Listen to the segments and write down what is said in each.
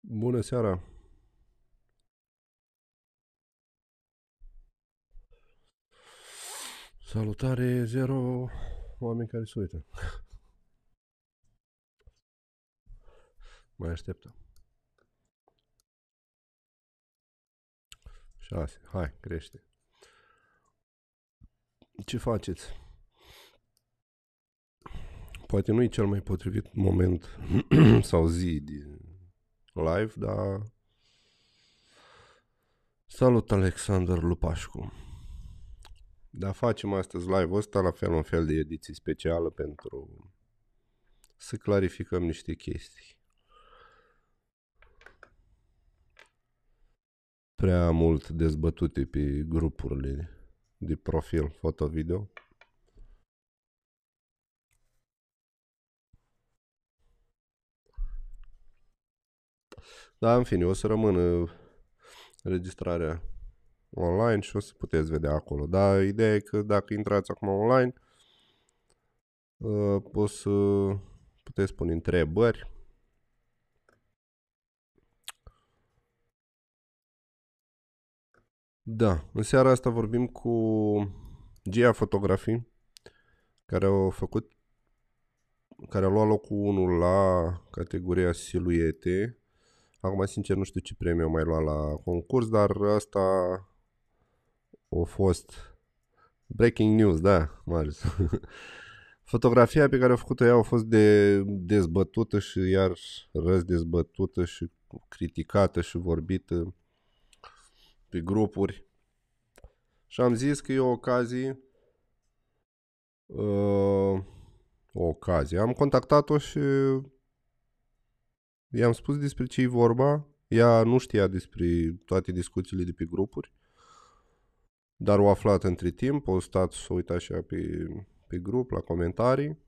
Bună seara! Salutare zero oameni care se uită. Mai așteptăm. 6. Hai, crește. Ce faceți? Poate nu e cel mai potrivit moment sau zi de live, dar... Salut, Alexander Lupașcu. Da, facem astăzi live-ul ăsta, la fel un fel de ediție specială pentru să clarificăm niște chestii. Prea mult dezbătute pe grupurile de profil foto-video. Da, în fine, o să rămână registrarea online și o să puteți vedea acolo. Dar ideea e că dacă intrați acum online, uh, o să puteți pune întrebări. Da, în seara asta vorbim cu Gia Fotografii, care au făcut care a luat locul 1 la categoria siluete. Acum, sincer, nu știu ce premiu au mai luat la concurs, dar asta a fost breaking news, da, Marius. Fotografia pe care a făcut-o ea a fost de dezbătută și iar răzdezbătută și criticată și vorbită pe grupuri. Și am zis că e o ocazie uh, o ocazie. Am contactat-o și i-am spus despre ce e vorba. Ea nu știa despre toate discuțiile de pe grupuri dar o aflat între timp, o stat să uita așa pe, pe grup, la comentarii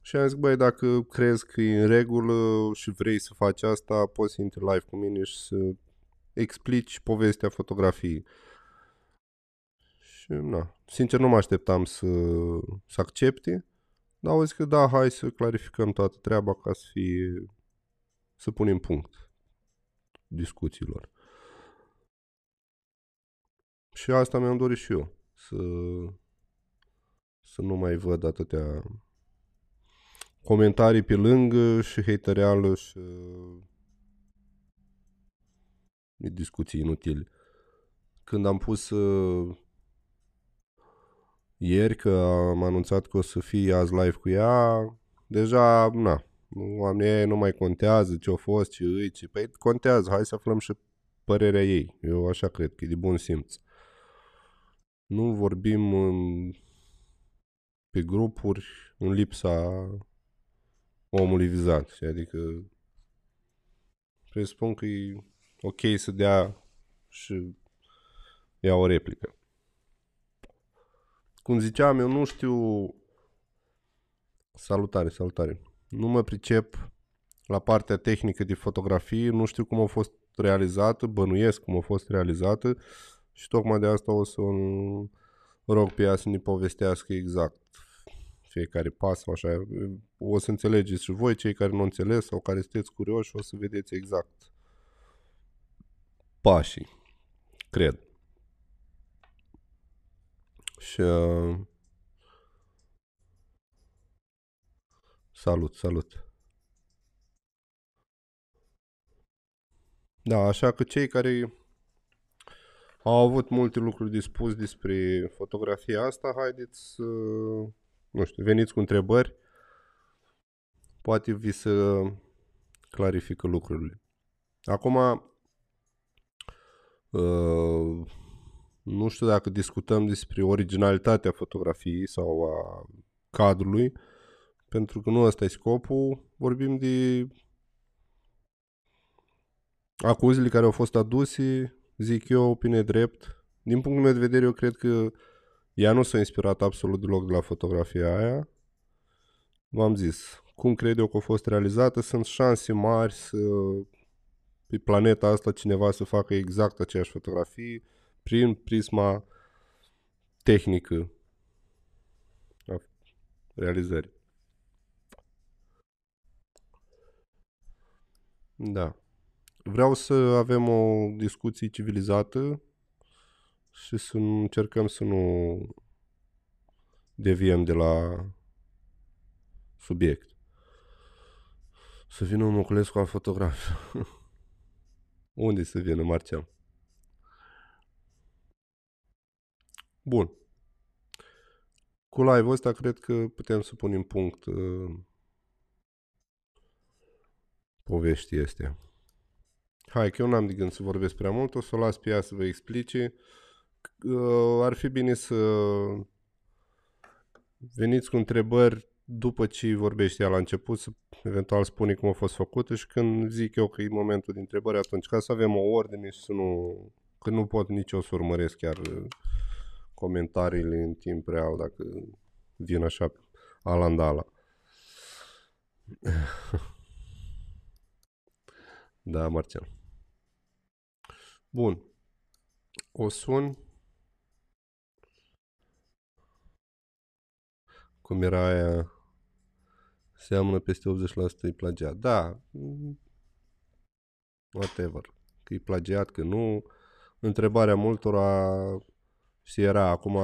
și am zis, băi, dacă crezi că e în regulă și vrei să faci asta, poți să intri live cu mine și să explici povestea fotografiei. Și, na, sincer nu mă așteptam să, să accepte, dar au zis că da, hai să clarificăm toată treaba ca să fie, să punem punct discuțiilor. Și asta mi-am dorit și eu. Să, să nu mai văd atâtea comentarii pe lângă și hatereală și discuții inutile. Când am pus uh, ieri că am anunțat că o să fie azi live cu ea, deja, na, oamenii nu mai contează ce a fost, ce îi, ce... Păi contează, hai să aflăm și părerea ei. Eu așa cred că e de bun simț. Nu vorbim în, pe grupuri în lipsa omului vizat. Adică presupun că e ok să dea și ia o replică. Cum ziceam, eu nu știu... Salutare, salutare. Nu mă pricep la partea tehnică de fotografie, nu știu cum a fost realizată, bănuiesc cum a fost realizată, și tocmai de asta o să rog pe ea să ne povestească exact fiecare pas sau așa. O să înțelegeți și voi, cei care nu înțeles sau care sunteți curioși, o să vedeți exact pașii. Cred. Și uh, salut, salut. Da, așa că cei care au avut multe lucruri de spus despre fotografia asta. Haideți să, nu știu, veniți cu întrebări. Poate vi să clarifică lucrurile. Acum, uh, nu știu dacă discutăm despre originalitatea fotografiei sau a cadrului, pentru că nu ăsta e scopul. Vorbim de acuzile care au fost aduse zic eu, opinie drept. Din punctul meu de vedere, eu cred că ea nu s-a inspirat absolut deloc de la fotografia aia. V-am zis, cum cred eu că a fost realizată, sunt șanse mari să pe planeta asta cineva să facă exact aceeași fotografie, prin prisma tehnică a realizării. Da. Vreau să avem o discuție civilizată și să încercăm să nu deviem de la subiect. Să vină un Oculescu al fotograf. Unde să vină, Marcel? Bun. Cu live-ul ăsta cred că putem să punem punct uh, poveștii astea. Hai, că eu n-am de gând să vorbesc prea mult, o să o las pe ea să vă explice. Uh, ar fi bine să veniți cu întrebări după ce vorbești ea la început, să eventual spune cum a fost făcută și când zic eu că e momentul de întrebări, atunci ca să avem o ordine și să nu... Că nu pot nici eu să urmăresc chiar uh, comentariile în timp real dacă vin așa alandala. da, Marcel. Bun. O sun. Cum era aia? Seamănă peste 80% e plagiat. Da. Whatever. Că e plagiat, că nu. Întrebarea multora și era acum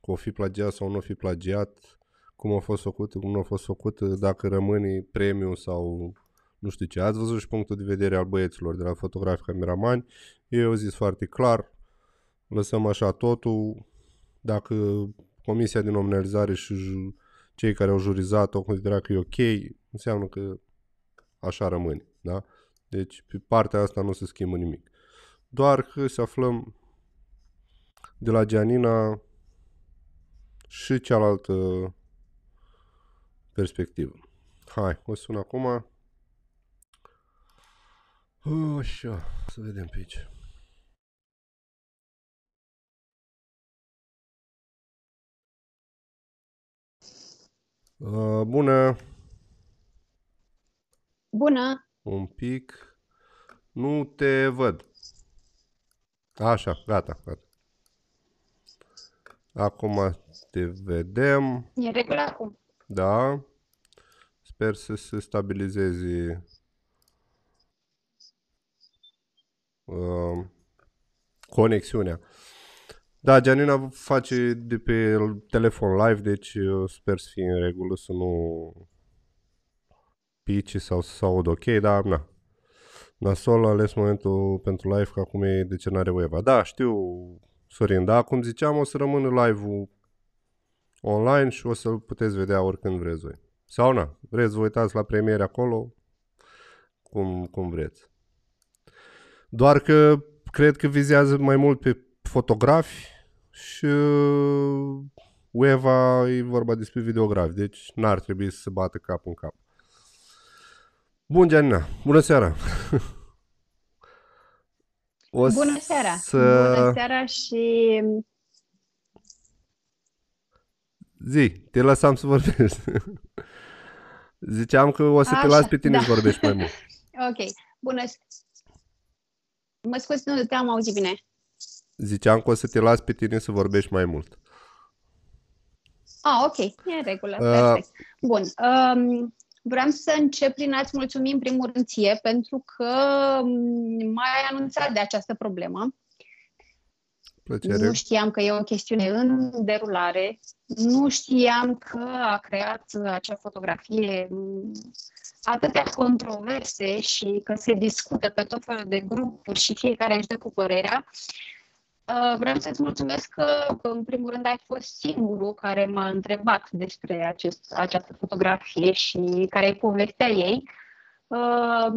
că o fi plagiat sau nu o fi plagiat, cum a fost făcut, cum nu a fost făcut, dacă rămâne premiu sau nu știu ce. Ați văzut și punctul de vedere al băieților de la fotografi cameramani. Eu au zis foarte clar, lăsăm așa totul, dacă comisia de nominalizare și cei care au jurizat au considerat că e ok, înseamnă că așa rămâne. Da? Deci pe partea asta nu se schimbă nimic. Doar că să aflăm de la Gianina și cealaltă perspectivă. Hai, o sun acum. Așa, să vedem pe aici. Uh, bună! Bună! Un pic. Nu te văd. Așa, gata, gata. Acum te vedem. E regulă acum. Da. Sper să se stabilizeze uh, conexiunea. Da, Gianina face de pe telefon live, deci sper să fie în regulă, să nu pici sau să se aud ok, dar na. Nasol a ales momentul pentru live, că acum e de ce n-are Eva. Da, știu, Sorin, da, cum ziceam, o să rămână live-ul online și o să-l puteți vedea oricând vreți voi. Sau na, vreți vă uitați la premiere acolo, cum, cum vreți. Doar că cred că vizează mai mult pe fotografi și uh, Ueva e vorba despre videografi, deci n-ar trebui să se bată cap în cap. Bun, Gianina, bună seara! O Bună seara! Să... Bună seara și... Zi, te lăsam să vorbești. Ziceam că o să Așa, te las pe tine da. să vorbești mai mult. ok, bună. Mă scuzi, nu te-am auzit bine. Ziceam că o să te las pe tine să vorbești mai mult. Ah, ok, e în regulă, uh, perfect. Bun, um, Vreau să încep prin a-ți mulțumi în primul rând ție pentru că m-ai anunțat de această problemă. Plăcere. Nu știam că e o chestiune în derulare, nu știam că a creat acea fotografie atâtea controverse și că se discută pe tot felul de grupuri și fiecare își dă cu părerea. Uh, vreau să-ți mulțumesc că, în primul rând, ai fost singurul care m-a întrebat despre acest, această fotografie și care e povestea ei. Uh,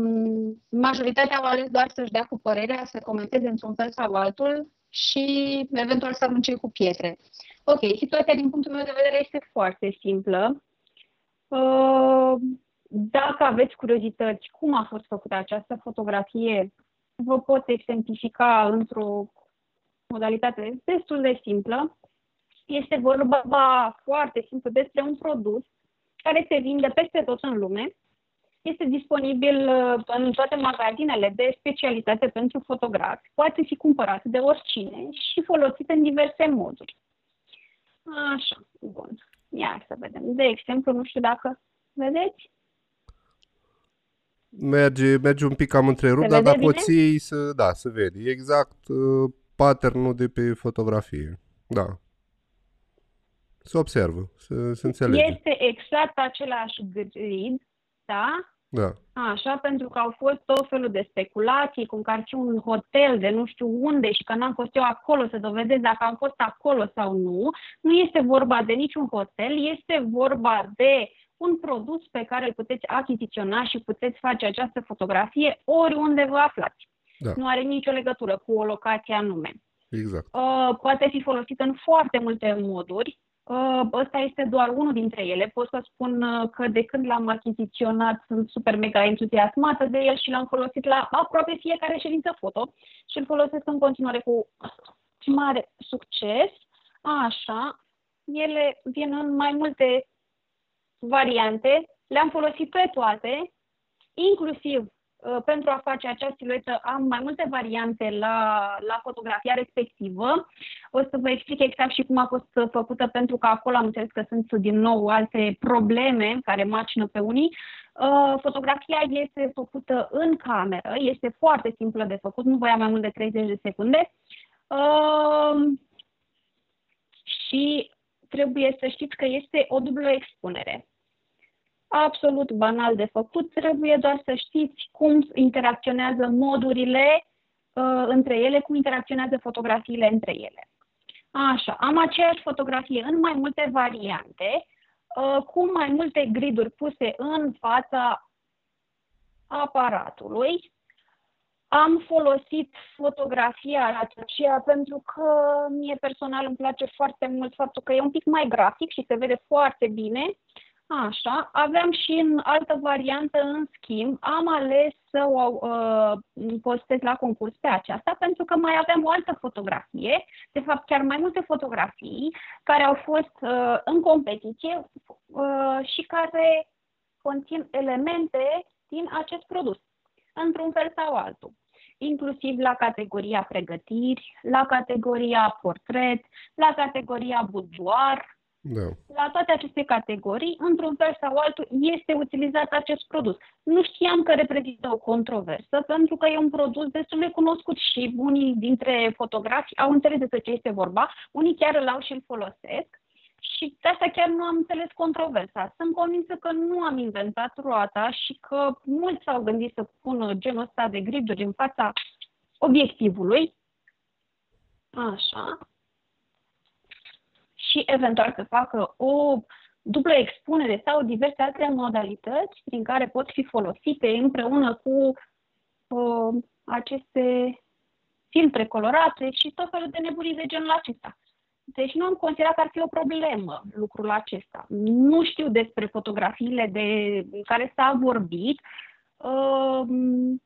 majoritatea au ales doar să-și dea cu părerea, să comenteze într-un fel sau altul și eventual să arunce cu pietre. Ok, situația din punctul meu de vedere este foarte simplă. Uh, dacă aveți curiozități cum a fost făcută această fotografie, vă pot exemplifica într-o modalitate destul de simplă. Este vorba foarte simplu despre un produs care se vinde peste tot în lume este disponibil uh, în toate magazinele de specialitate pentru fotografi. Poate fi cumpărat de oricine și folosit în diverse moduri. Așa, bun. Ia să vedem. De exemplu, nu știu dacă vedeți. Merge, merge un pic cam întrerupt, dar dacă poți să, da, să vede. exact uh, patternul de pe fotografie. Da. Se observă, se, se înțelege. Este exact același grid, da? Da. Așa, pentru că au fost tot felul de speculații, cum că ar fi un hotel de nu știu unde și că n-am fost eu acolo să dovedesc dacă am fost acolo sau nu. Nu este vorba de niciun hotel, este vorba de un produs pe care îl puteți achiziționa și puteți face această fotografie oriunde vă aflați. Da. Nu are nicio legătură cu o locație anume. Exact. Uh, poate fi folosit în foarte multe moduri. Uh, ăsta este doar unul dintre ele. Pot să spun uh, că de când l-am achiziționat sunt super mega entuziasmată de el și l-am folosit la aproape fiecare ședință foto și îl folosesc în continuare cu mare succes. Așa, ele vin în mai multe variante, le-am folosit pe toate, inclusiv Uh, pentru a face acea siluetă am mai multe variante la, la fotografia respectivă. O să vă explic exact și cum a fost făcută, pentru că acolo am înțeles că sunt din nou alte probleme care macină pe unii. Uh, fotografia este făcută în cameră, este foarte simplă de făcut, nu voia mai mult de 30 de secunde. Uh, și trebuie să știți că este o dublă expunere absolut banal de făcut, trebuie doar să știți cum interacționează modurile uh, între ele, cum interacționează fotografiile între ele. Așa, am aceeași fotografie în mai multe variante, uh, cu mai multe griduri puse în fața aparatului. Am folosit fotografia aceea pentru că mie personal îmi place foarte mult faptul că e un pic mai grafic și se vede foarte bine. Așa, aveam și în altă variantă, în schimb, am ales să o uh, postez la concurs pe aceasta pentru că mai aveam o altă fotografie, de fapt chiar mai multe fotografii care au fost uh, în competiție uh, și care conțin elemente din acest produs, într-un fel sau altul. Inclusiv la categoria pregătiri, la categoria portret, la categoria boudoir, da. La toate aceste categorii, într-un fel sau altul, este utilizat acest produs. Nu știam că reprezintă o controversă, pentru că e un produs destul de cunoscut și unii dintre fotografi au înțeles despre ce este vorba, unii chiar îl au și îl folosesc. Și de asta chiar nu am înțeles controversa. Sunt convinsă că nu am inventat roata și că mulți s-au gândit să pună genul ăsta de griduri în fața obiectivului. Așa și eventual să facă o dublă expunere sau diverse alte modalități prin care pot fi folosite împreună cu uh, aceste filtre colorate și tot felul de nebunii de genul acesta. Deci nu am considerat că ar fi o problemă lucrul acesta. Nu știu despre fotografiile de care s-a vorbit. Uh,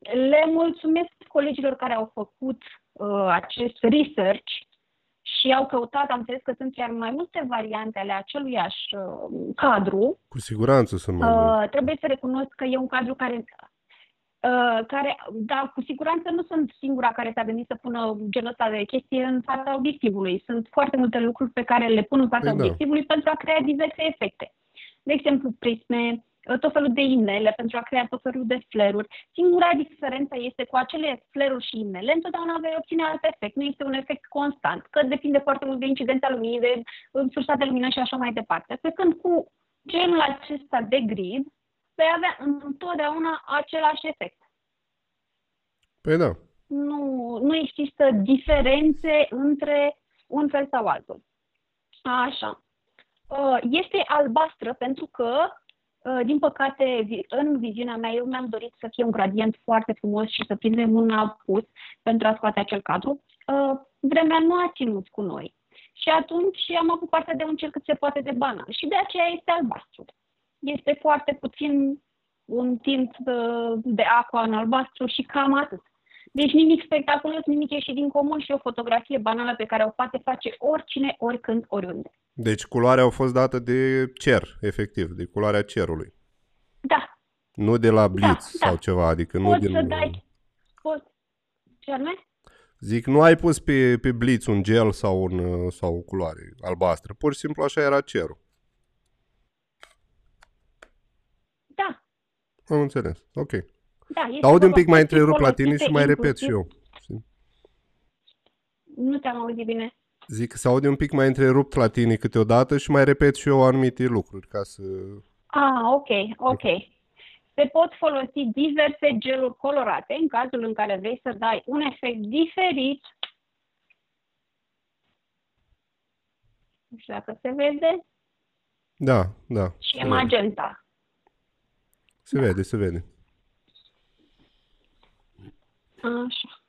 le mulțumesc colegilor care au făcut uh, acest research și au căutat, am înțeles că sunt chiar mai multe variante ale aceluiași uh, cadru. Cu siguranță sunt mai uh, multe. Trebuie să recunosc că e un cadru care, uh, care, da, cu siguranță nu sunt singura care s-a gândit să pună genul ăsta de chestii în fața obiectivului. Sunt foarte multe lucruri pe care le pun în fața păi da. obiectivului da. pentru a crea diverse efecte. De exemplu, prisme, tot felul de inele pentru a crea tot felul de fleruri. Singura diferență este cu acele fleruri și inele, întotdeauna vei obține alt efect. Nu este un efect constant, că depinde foarte mult de incidența luminii, de sursa de lumină și așa mai departe. Pe când cu genul acesta de grid, vei avea întotdeauna același efect. Păi da. Nu, nu există diferențe între un fel sau altul. Așa. Uh, este albastră pentru că Uh, din păcate, în viziunea mea, eu mi-am dorit să fie un gradient foarte frumos și să prindem un apus pentru a scoate acel cadru. Uh, vremea nu a ținut cu noi. Și atunci am avut partea de un cer cât se poate de banal. Și de aceea este albastru. Este foarte puțin un tint de, uh, de aqua în albastru și cam atât. Deci nimic spectaculos, nimic ieșit din comun și o fotografie banală pe care o poate face oricine, oricând, oriunde. Deci culoarea a fost dată de cer, efectiv, de culoarea cerului. Da. Nu de la Blitz da, sau da. ceva, adică nu Poți din... să dai... Poți... Ce anume? Zic, nu ai pus pe, pe Blitz un gel sau, un, sau o culoare albastră. Pur și simplu așa era cerul. Da. Am înțeles. Ok. Da, Aud un pic mai întrerup la tine și mai repet și eu. Nu te-am auzit bine. Zic, se aude un pic mai întrerupt la tine câteodată și mai repet și eu anumite lucruri ca să... Ah, ok, ok. Se pot folosi diverse geluri colorate în cazul în care vrei să dai un efect diferit. Nu știu dacă se vede. Da, da. Și e magenta. Se da. vede, se vede. Așa.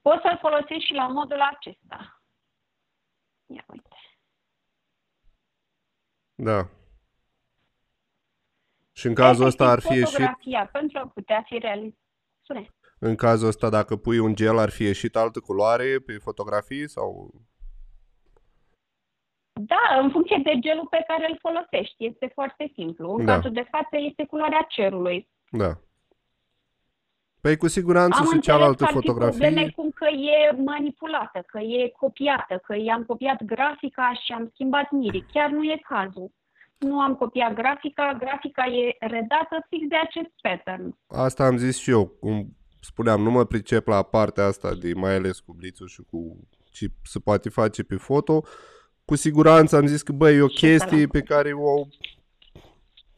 Poți să-l folosești și la modul acesta. Ia uite. Da. Și în cazul ăsta ar fi ieșit... pentru a putea fi realizat. Spune. În cazul ăsta, dacă pui un gel, ar fi ieșit altă culoare pe fotografii sau... Da, în funcție de gelul pe care îl folosești. Este foarte simplu. În da. cazul de față este culoarea cerului. Da. Păi cu siguranță Am și cealaltă fotografie. probleme cum că e manipulată, că e copiată, că i-am copiat grafica și am schimbat mirii. Chiar nu e cazul. Nu am copiat grafica, grafica e redată fix de acest pattern. Asta am zis și eu. Cum spuneam, nu mă pricep la partea asta de mai ales cu blițul și cu ce se poate face pe foto. Cu siguranță am zis că, băi, e o chestie pe care o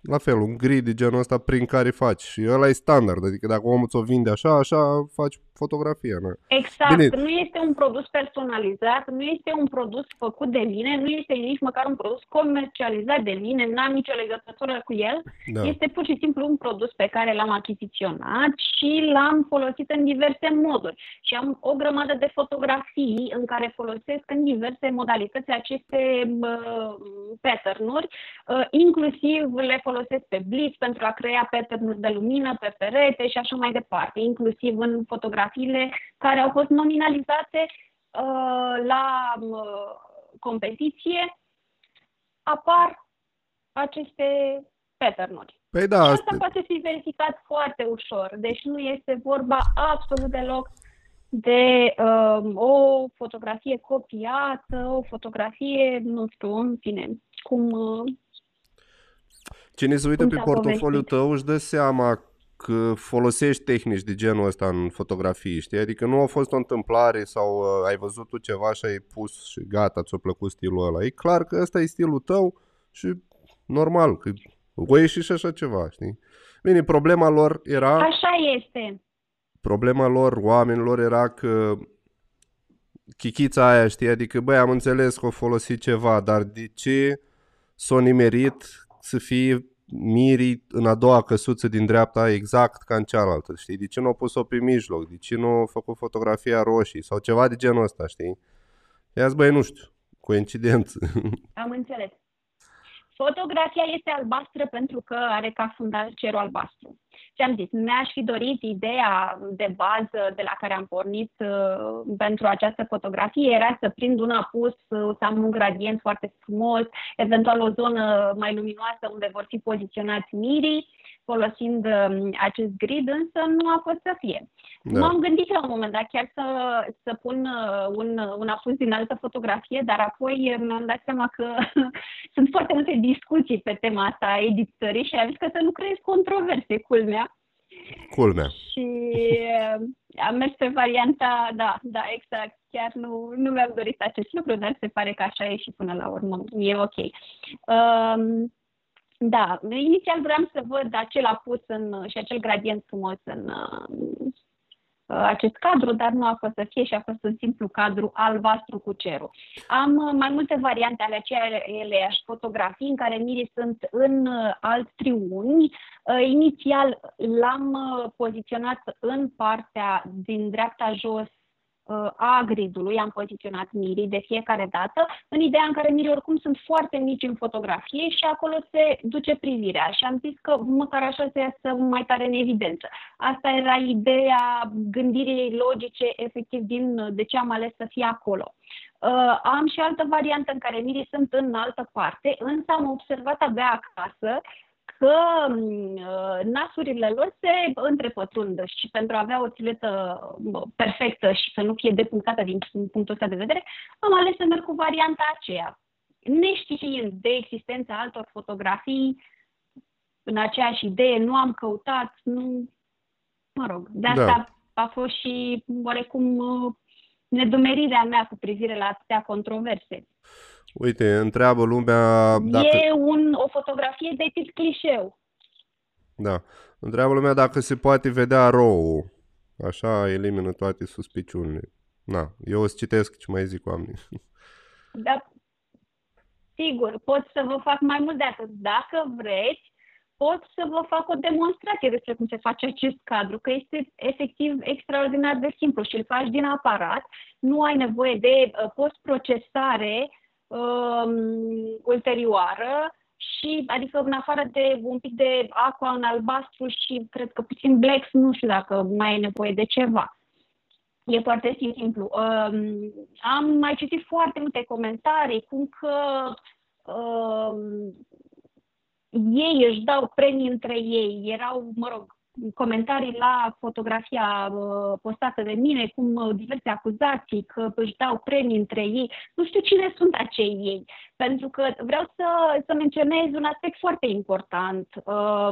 la fel, un grid de genul ăsta prin care faci. Și ăla e standard, adică dacă omul ți-o vinde așa, așa faci fotografia. Nu? Exact, Bine. nu este un produs personalizat, nu este un produs făcut de mine, nu este nici măcar un produs comercializat de mine, n-am nicio legătură cu el. Da. Este pur și simplu un produs pe care l-am achiziționat și l-am folosit în diverse moduri. Și am o grămadă de fotografii în care folosesc în diverse modalități aceste uh, pattern-uri, uh, inclusiv le folosesc pe blitz pentru a crea pattern de lumină pe perete și așa mai departe, inclusiv în fotografiile care au fost nominalizate uh, la uh, competiție, apar aceste pattern-uri. Păi da, și asta poate fi verificat foarte ușor, deci nu este vorba absolut deloc de uh, o fotografie copiată, o fotografie, nu știu, în fine, cum uh, Cine se uită pe portofoliul tău își dă seama că folosești tehnici de genul ăsta în fotografii, știi? Adică nu a fost o întâmplare sau uh, ai văzut tu ceva și ai pus și gata, ți-a plăcut stilul ăla. E clar că ăsta e stilul tău și normal, că o ieși și așa ceva, știi? Bine, problema lor era... Așa este. Problema lor, oamenilor, era că chichița aia, știi? Adică, băi, am înțeles că o folosi ceva, dar de ce s-o nimerit să fie mirii în a doua căsuță din dreapta exact ca în cealaltă, știi? De ce nu au pus-o pe mijloc? De ce nu au făcut fotografia roșii? Sau ceva de genul ăsta, știi? Ia băi, nu știu, coincidență. Am înțeles. Fotografia este albastră pentru că are ca fundal cerul albastru. Ce am zis, mi-aș fi dorit ideea de bază de la care am pornit uh, pentru această fotografie era să prind un apus, uh, să am un gradient foarte frumos, eventual o zonă mai luminoasă unde vor fi poziționați mirii folosind um, acest grid, însă nu a fost să fie. Da. M-am gândit la un moment dat chiar să, să pun uh, un, un apus din altă fotografie, dar apoi mi-am dat seama că sunt foarte multe discuții pe tema asta a editării și am zis că să nu creez controverse, culmea. Culmea. Și uh, am mers pe varianta, da, da, exact. Chiar nu, nu mi-am dorit acest lucru, dar se pare că așa e și până la urmă. E ok. Um, da, inițial vreau să văd acel apus în, și acel gradient frumos în uh, acest cadru, dar nu a fost să fie și a fost un simplu cadru albastru cu cerul. Am uh, mai multe variante ale aceleiași fotografii în care mirii sunt în uh, alt triunghi. Uh, inițial l-am poziționat în partea din dreapta jos Uh, a gridului, am poziționat mirii de fiecare dată, în ideea în care mirii oricum sunt foarte mici în fotografie și acolo se duce privirea și am zis că măcar așa se iasă mai tare în evidență. Asta era ideea gândirii logice efectiv din de ce am ales să fie acolo. Uh, am și altă variantă în care mirii sunt în altă parte, însă am observat abia acasă că uh, nasurile lor se întrepătrundă și pentru a avea o siluetă perfectă și să nu fie depunctată din punctul ăsta de vedere, am ales să merg cu varianta aceea. Neștiind de existența altor fotografii în aceeași idee, nu am căutat, nu... Mă rog, de asta da. a fost și oarecum uh, nedumerirea mea cu privire la atâtea controverse. Uite, întreabă lumea... Dacă... E un, o fotografie de tip clișeu. Da. Întreabă lumea dacă se poate vedea row Așa elimină toate suspiciunile. Na, eu o să citesc ce mai zic oamenii. Da, sigur, pot să vă fac mai mult de atât. Dacă vreți, pot să vă fac o demonstrație despre cum se face acest cadru, că este efectiv extraordinar de simplu și îl faci din aparat, nu ai nevoie de uh, postprocesare um, ulterioară și, adică în afară de un pic de aqua în albastru și cred că puțin black, nu știu dacă mai ai nevoie de ceva. E foarte simplu. Um, am mai citit foarte multe comentarii cum că um, ei își dau premii între ei. Erau, mă rog, comentarii la fotografia uh, postată de mine, cum uh, diverse acuzații că își dau premii între ei. Nu știu cine sunt acei ei, pentru că vreau să, să menționez un aspect foarte important. Uh,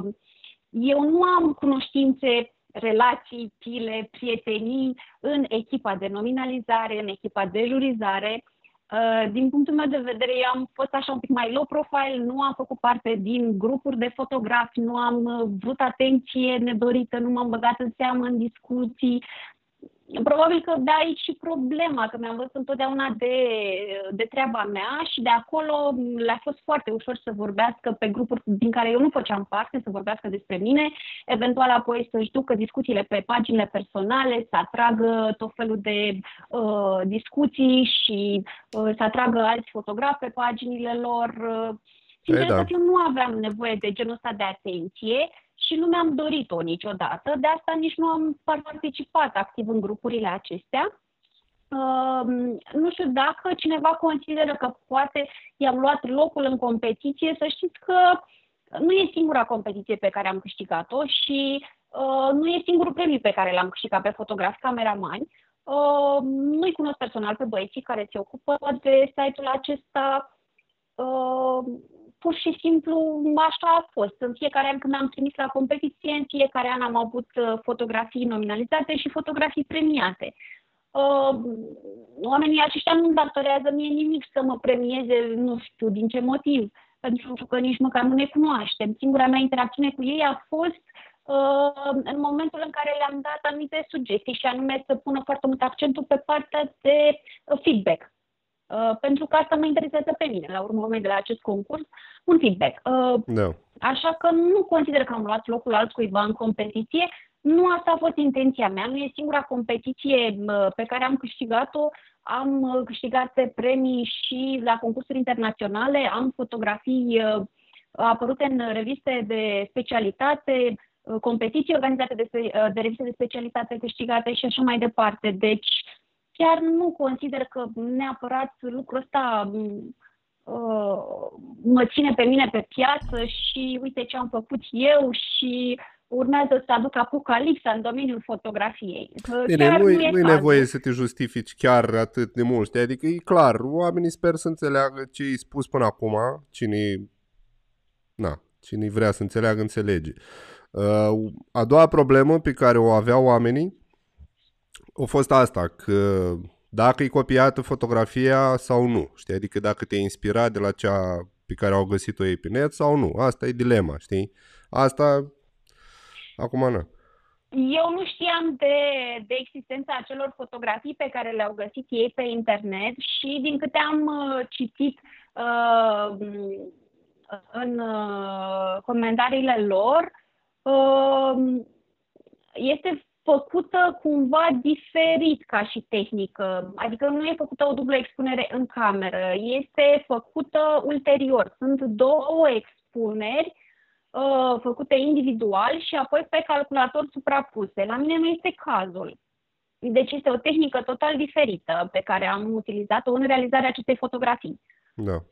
eu nu am cunoștințe relații, pile, prietenii în echipa de nominalizare, în echipa de jurizare. Uh, din punctul meu de vedere, eu am fost așa un pic mai low profile, nu am făcut parte din grupuri de fotografi, nu am uh, vrut atenție nedorită, nu m-am băgat în seamă în discuții, Probabil că de aici și problema, că mi-am văzut întotdeauna de, de treaba mea și de acolo le-a fost foarte ușor să vorbească pe grupuri din care eu nu făceam parte, să vorbească despre mine, eventual apoi să-și ducă discuțiile pe paginile personale, să atragă tot felul de uh, discuții și uh, să atragă alți fotografi pe paginile lor. Sincer, da. eu nu aveam nevoie de genul ăsta de atenție și nu mi-am dorit-o niciodată, de asta nici nu am participat activ în grupurile acestea. Uh, nu știu dacă cineva consideră că poate i-am luat locul în competiție, să știți că nu e singura competiție pe care am câștigat-o și uh, nu e singurul premiu pe care l-am câștigat pe fotografi cameramani. Uh, nu-i cunosc personal pe băieții care se ocupă de site-ul acesta. Uh, pur și simplu așa a fost. În fiecare an când am trimis la competiție, în fiecare an am avut uh, fotografii nominalizate și fotografii premiate. Uh, oamenii aceștia nu datorează mie nimic să mă premieze, nu știu din ce motiv, pentru că nici măcar nu ne cunoaștem. Singura mea interacțiune cu ei a fost uh, în momentul în care le-am dat anumite sugestii și anume să pună foarte mult accentul pe partea de feedback Uh, pentru că asta mă interesează pe mine, la urmă de la acest concurs, un feedback. Uh, da. Așa că nu consider că am luat locul altcuiva în competiție. Nu asta a fost intenția mea, nu e singura competiție uh, pe care am câștigat-o. Am uh, câștigat premii și la concursuri internaționale, am fotografii uh, apărute în reviste de specialitate, uh, competiții organizate de, de reviste de specialitate câștigate și așa mai departe. Deci, chiar nu consider că neapărat lucrul ăsta uh, mă ține pe mine pe piață și uite ce am făcut eu și urmează să aduc apocalipsa în domeniul fotografiei. Bine, nu, nu e, nu e nevoie să te justifici chiar atât de mult, știi? Adică e clar, oamenii sper să înțeleagă ce ai spus până acum, cine na, cine vrea să înțeleagă, înțelege. Uh, a doua problemă pe care o aveau oamenii a fost asta, că dacă e copiată fotografia sau nu, știi? Adică dacă te-ai inspirat de la cea pe care au găsit-o ei pe net sau nu. Asta e dilema, știi? Asta, acum nu. Eu nu știam de, de existența acelor fotografii pe care le-au găsit ei pe internet și din câte am uh, citit uh, în uh, comentariile lor, uh, este făcută cumva diferit ca și tehnică, adică nu e făcută o dublă expunere în cameră, este făcută ulterior. Sunt două expuneri uh, făcute individual și apoi pe calculator suprapuse. La mine nu este cazul. Deci este o tehnică total diferită pe care am utilizat-o în realizarea acestei fotografii. Da.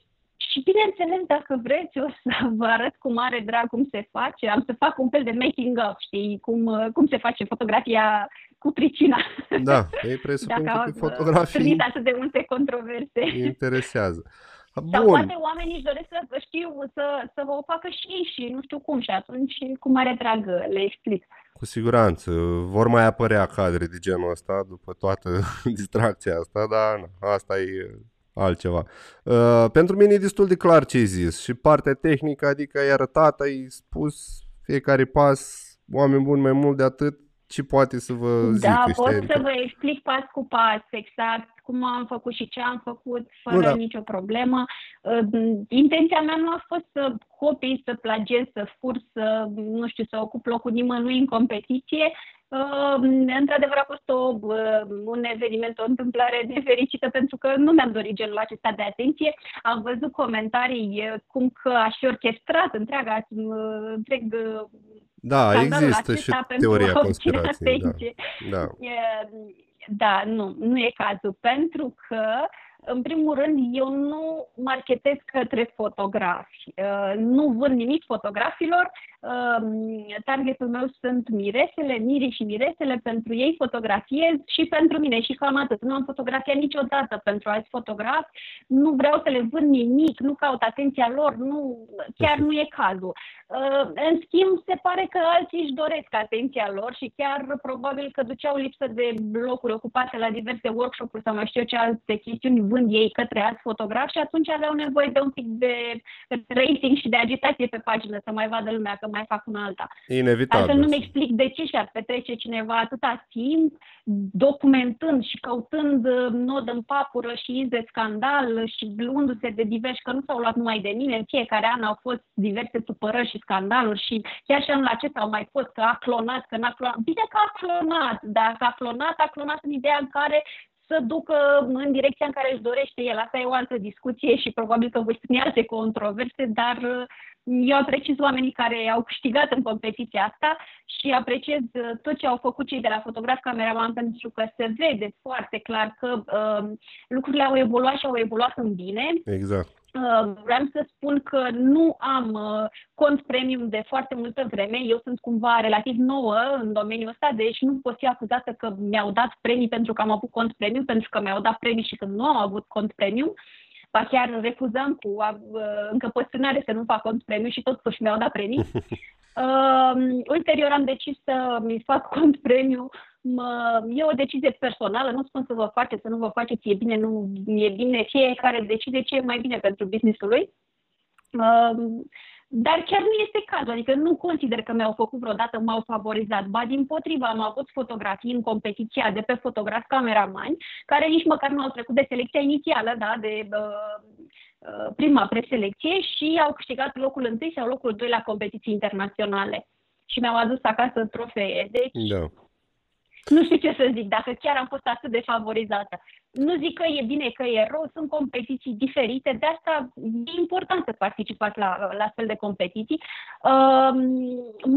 Și bineînțeles, dacă vreți, o să vă arăt cu mare drag cum se face. Am să fac un fel de making-of, știi, cum, cum se face fotografia cu pricina. Da, ei presupun că pe fotografii... atât de multe controverse. Interesează. Bun. Sau poate oamenii își doresc să știu, să, să o facă și ei și nu știu cum și atunci cu mare drag le explic. Cu siguranță. Vor mai apărea cadre de genul ăsta după toată distracția asta, dar na, asta e altceva. Uh, pentru mine e destul de clar ce ai zis și partea tehnică, adică ai arătat, ai spus fiecare pas, oameni buni mai mult de atât, ce poate să vă da, zică. Da, pot adică... să vă explic pas cu pas exact cum am făcut și ce am făcut, fără nu, da. nicio problemă. Uh, intenția mea nu a fost să copii, să plagiez, să fur, să, nu știu, să ocup locul nimănui în competiție. Uh, într-adevăr a fost o, uh, un eveniment, o întâmplare nefericită pentru că nu mi-am dorit genul acesta de atenție. Am văzut comentarii cum că aș fi orchestrat întreaga, întreg da, există și teoria conspirației. Da. Da. da, nu, nu e cazul, pentru că în primul rând, eu nu marketez către fotografi. Uh, nu vând nimic fotografilor. Um, targetul meu sunt miresele, mirii și miresele. Pentru ei fotografiez și pentru mine și cam atât. Nu am fotografiat niciodată pentru alți fotografi. Nu vreau să le vând nimic, nu caut atenția lor, nu, chiar nu e cazul. Uh, în schimb, se pare că alții își doresc atenția lor și chiar probabil că duceau lipsă de locuri ocupate la diverse workshop-uri sau mai știu eu ce alte chestiuni vând ei către alți fotografi și atunci aveau nevoie de un pic de rating și de agitație pe pagină să mai vadă lumea că mai fac una alta. Inevitabil. Să nu-mi explic de ce și-ar petrece cineva atâta timp documentând și căutând uh, nod în papură și iz de scandal și luându-se de diversi, că nu s-au luat numai de mine, în fiecare an au fost diverse supărări și scandaluri și chiar și anul acesta au mai fost că a clonat, că n-a clonat. Bine că a clonat, dacă a clonat, a clonat în ideea în care să ducă în direcția în care își dorește el. Asta e o altă discuție și probabil că voi spune alte controverse, dar uh, eu apreciez oamenii care au câștigat în competiția asta și apreciez uh, tot ce au făcut cei de la fotograf cameraman pentru că se vede foarte clar că uh, lucrurile au evoluat și au evoluat în bine. Exact. Uh, vreau să spun că nu am uh, cont premium de foarte multă vreme. Eu sunt cumva relativ nouă în domeniul ăsta, deci nu pot fi acuzată că mi-au dat premii pentru că am avut cont premium, pentru că mi-au dat premii și că nu am avut cont premium. Ba chiar refuzăm cu uh, încăpățânare să nu fac cont premium și totuși mi-au dat premii. Uh, ulterior am decis să mi fac cont premium mă, e o decizie personală, nu spun să vă faceți, să nu vă faceți, e bine, nu e bine, fiecare decide ce e mai bine pentru businessul lui. Uh, dar chiar nu este cazul, adică nu consider că mi-au făcut vreodată, m-au favorizat. Ba din potriva, am avut fotografii în competiția de pe fotograf cameramani, care nici măcar nu au trecut de selecția inițială, da, de uh, uh, prima preselecție și au câștigat locul întâi sau locul doi la competiții internaționale. Și mi-au adus acasă trofee. Deci, da nu știu ce să zic, dacă chiar am fost atât de favorizată. Nu zic că e bine, că e rău, sunt competiții diferite, de asta e important să participați la, la astfel de competiții, uh,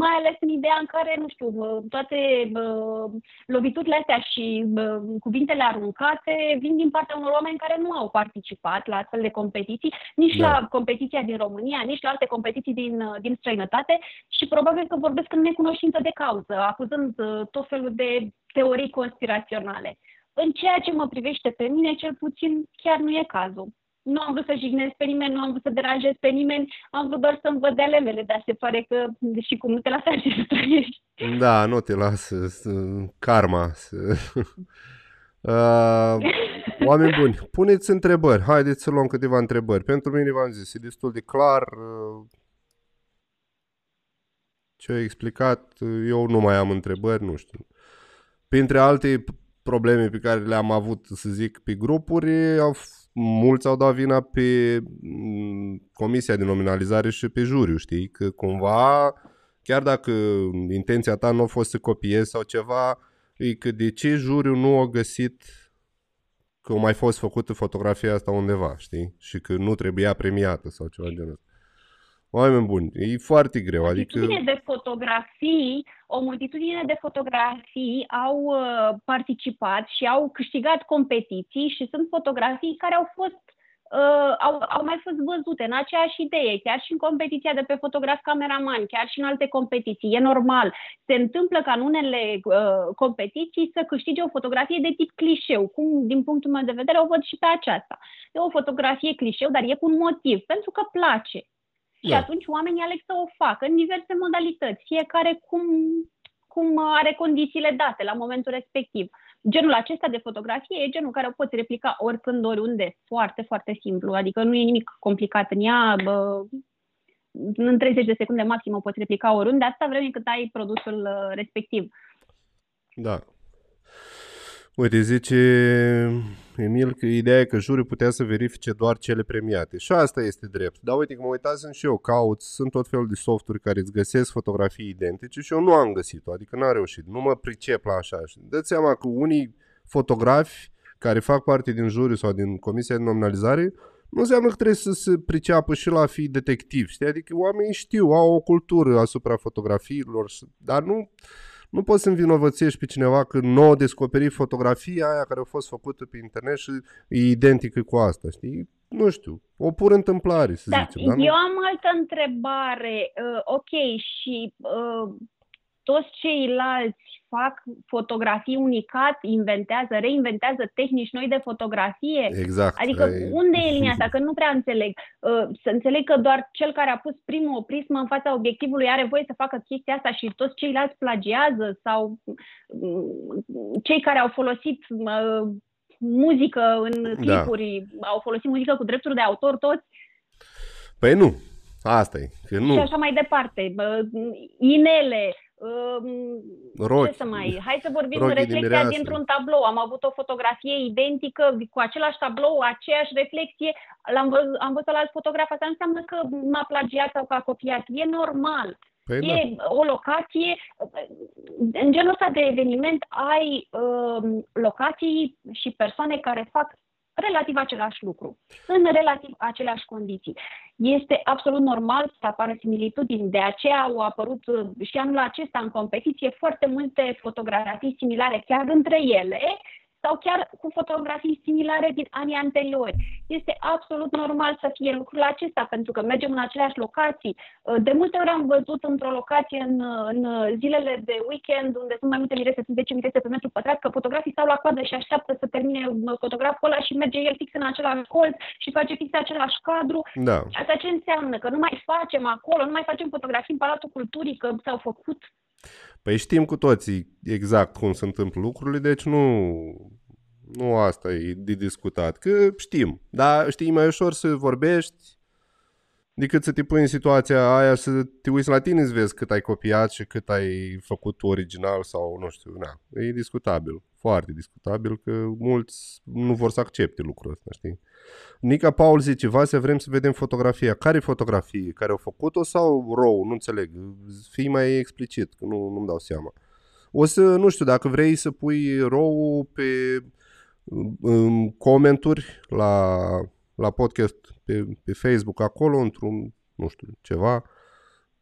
mai ales în ideea în care, nu știu, toate uh, loviturile astea și uh, cuvintele aruncate vin din partea unor oameni care nu au participat la astfel de competiții, nici da. la competiția din România, nici la alte competiții din, din străinătate și probabil că vorbesc în necunoștință de cauză, acuzând uh, tot felul de teorii conspiraționale. În ceea ce mă privește pe mine, cel puțin, chiar nu e cazul. Nu am vrut să jignesc pe nimeni, nu am vrut să deranjez pe nimeni, am vrut doar să-mi văd elemele, dar se pare că, deși cum nu te lasă să trăiești. Da, nu te lasă, karma. Uh, oameni buni, puneți întrebări. Haideți să luăm câteva întrebări. Pentru mine v-am zis, e destul de clar. Uh, ce a explicat, eu nu mai am întrebări, nu știu. Printre alte probleme pe care le-am avut, să zic, pe grupuri, au, mulți au dat vina pe mm, comisia de nominalizare și pe juriu, știi? Că cumva, chiar dacă intenția ta nu a fost să copiezi sau ceva, e că de ce juriu nu a găsit că a mai fost făcută fotografia asta undeva, știi? Și că nu trebuia premiată sau ceva de genul Oameni buni, e foarte greu. O adică... de fotografii, o multitudine de fotografii au uh, participat și au câștigat competiții și sunt fotografii care au fost uh, au, au mai fost văzute în aceeași idee, chiar și în competiția de pe fotograf cameraman, chiar și în alte competiții. E normal. Se întâmplă ca în unele uh, competiții să câștige o fotografie de tip clișeu, cum din punctul meu de vedere o văd și pe aceasta. E o fotografie clișeu, dar e cu un motiv, pentru că place. Și da. atunci oamenii aleg să o facă în diverse modalități, fiecare cum, cum are condițiile date la momentul respectiv. Genul acesta de fotografie e genul care o poți replica oricând, oriunde. Foarte, foarte simplu. Adică nu e nimic complicat în ea. Bă, în 30 de secunde maxim o poți replica oriunde. Asta vreme cât ai produsul uh, respectiv. Da. Uite, zice Emil că ideea e că juriul putea să verifice doar cele premiate. Și asta este drept. Dar uite că mă uitasem și eu, caut, sunt tot felul de softuri care îți găsesc fotografii identice și eu nu am găsit-o, adică n-am reușit, nu mă pricep la așa. Dă seama că unii fotografi care fac parte din juriu sau din comisia de nominalizare nu înseamnă că trebuie să se priceapă și la fi detectiv, știi? Adică oamenii știu, au o cultură asupra fotografiilor, dar nu nu poți să învinovățești pe cineva că nu a descoperit fotografia aia care a fost făcută pe internet și e identică cu asta, știi? Nu știu, o pură întâmplare, să da, zicem. Dar eu am altă întrebare. Uh, ok, și uh, toți ceilalți fac fotografii unicat, inventează, reinventează tehnici noi de fotografie. Exact. Adică ai... unde e linia asta? Că nu prea înțeleg. Uh, să înțeleg că doar cel care a pus primul o prismă în fața obiectivului are voie să facă chestia asta și toți ceilalți plagiază sau mm, cei care au folosit uh, muzică în da. clipuri, da. au folosit muzică cu drepturi de autor toți. Păi nu, asta e. Că nu. Și așa mai departe. Inele, Rochi. Ce să mai... Hai să vorbim Rochi reflexia din dintr-un tablou. Am avut o fotografie identică cu același tablou, aceeași reflexie. L-am văzut, am văzut la alt fotograf. Asta nu înseamnă că m-a plagiat sau că a copiat. E normal. Păi e da. o locație, în genul ăsta de eveniment ai uh, locații și persoane care fac relativ același lucru, în relativ aceleași condiții. Este absolut normal să apară similitudini, de aceea au apărut și anul acesta în competiție foarte multe fotografii similare chiar între ele, sau chiar cu fotografii similare din anii anteriori. Este absolut normal să fie lucrul acesta, pentru că mergem în aceleași locații. De multe ori am văzut într-o locație în, în zilele de weekend, unde sunt mai multe mirese, sunt 10 mirese pe metru pătrat, că fotografii stau la coadă și așteaptă să termine fotograful ăla și merge el fix în același colț și face fix același cadru. Da. Asta ce înseamnă? Că nu mai facem acolo, nu mai facem fotografii în Palatul Culturii, că s-au făcut Păi știm cu toții exact cum se întâmplă lucrurile, deci nu, nu asta e de discutat. Că știm, dar știi, mai ușor să vorbești decât să te pui în situația aia să te uiți la tine să vezi cât ai copiat și cât ai făcut original sau nu știu, na, e discutabil, foarte discutabil că mulți nu vor să accepte lucrul ăsta, știi? Nica Paul zice, Vasea, vrem să vedem fotografia. Care fotografie? Care au făcut-o sau row? Nu înțeleg. Fii mai explicit, că nu, nu-mi dau seama. O să, nu știu, dacă vrei să pui row pe în comenturi la, la podcast pe, pe Facebook, acolo, într-un, nu știu, ceva,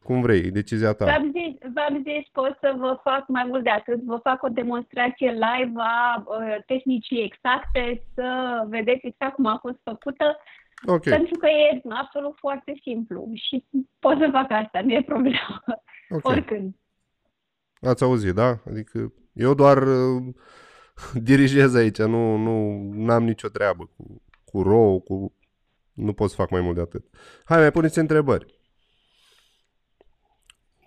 cum vrei, e decizia ta. V-am zis, v-am zis, pot să vă fac mai mult de atât, vă fac o demonstrație live a uh, tehnicii exacte, să vedeți exact cum a fost făcută, okay. pentru că e absolut foarte simplu și pot să fac asta, nu e problemă, okay. oricând. Ați auzit, da? Adică eu doar uh, dirigez aici, nu, nu am nicio treabă cu, cu RAW, cu... Nu pot să fac mai mult de atât. Hai, mai puneți întrebări.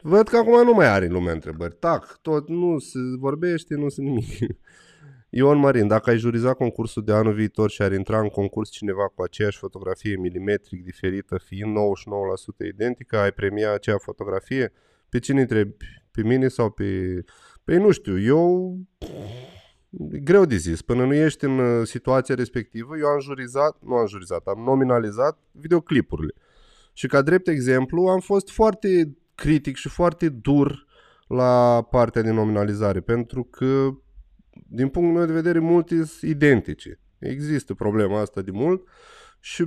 Văd că acum nu mai are lumea întrebări. Tac, tot nu se vorbește, nu se nimic. Ion Marin, dacă ai jurizat concursul de anul viitor și ar intra în concurs cineva cu aceeași fotografie milimetric diferită, fiind 99% identică, ai premia acea fotografie? Pe cine întrebi? Pe mine sau pe... Păi nu știu, eu... Greu de zis. Până nu ești în uh, situația respectivă, eu am jurizat, nu am jurizat, am nominalizat videoclipurile. Și ca drept exemplu, am fost foarte critic și foarte dur la partea de nominalizare, pentru că, din punctul meu de vedere, multe sunt identice. Există problema asta de mult și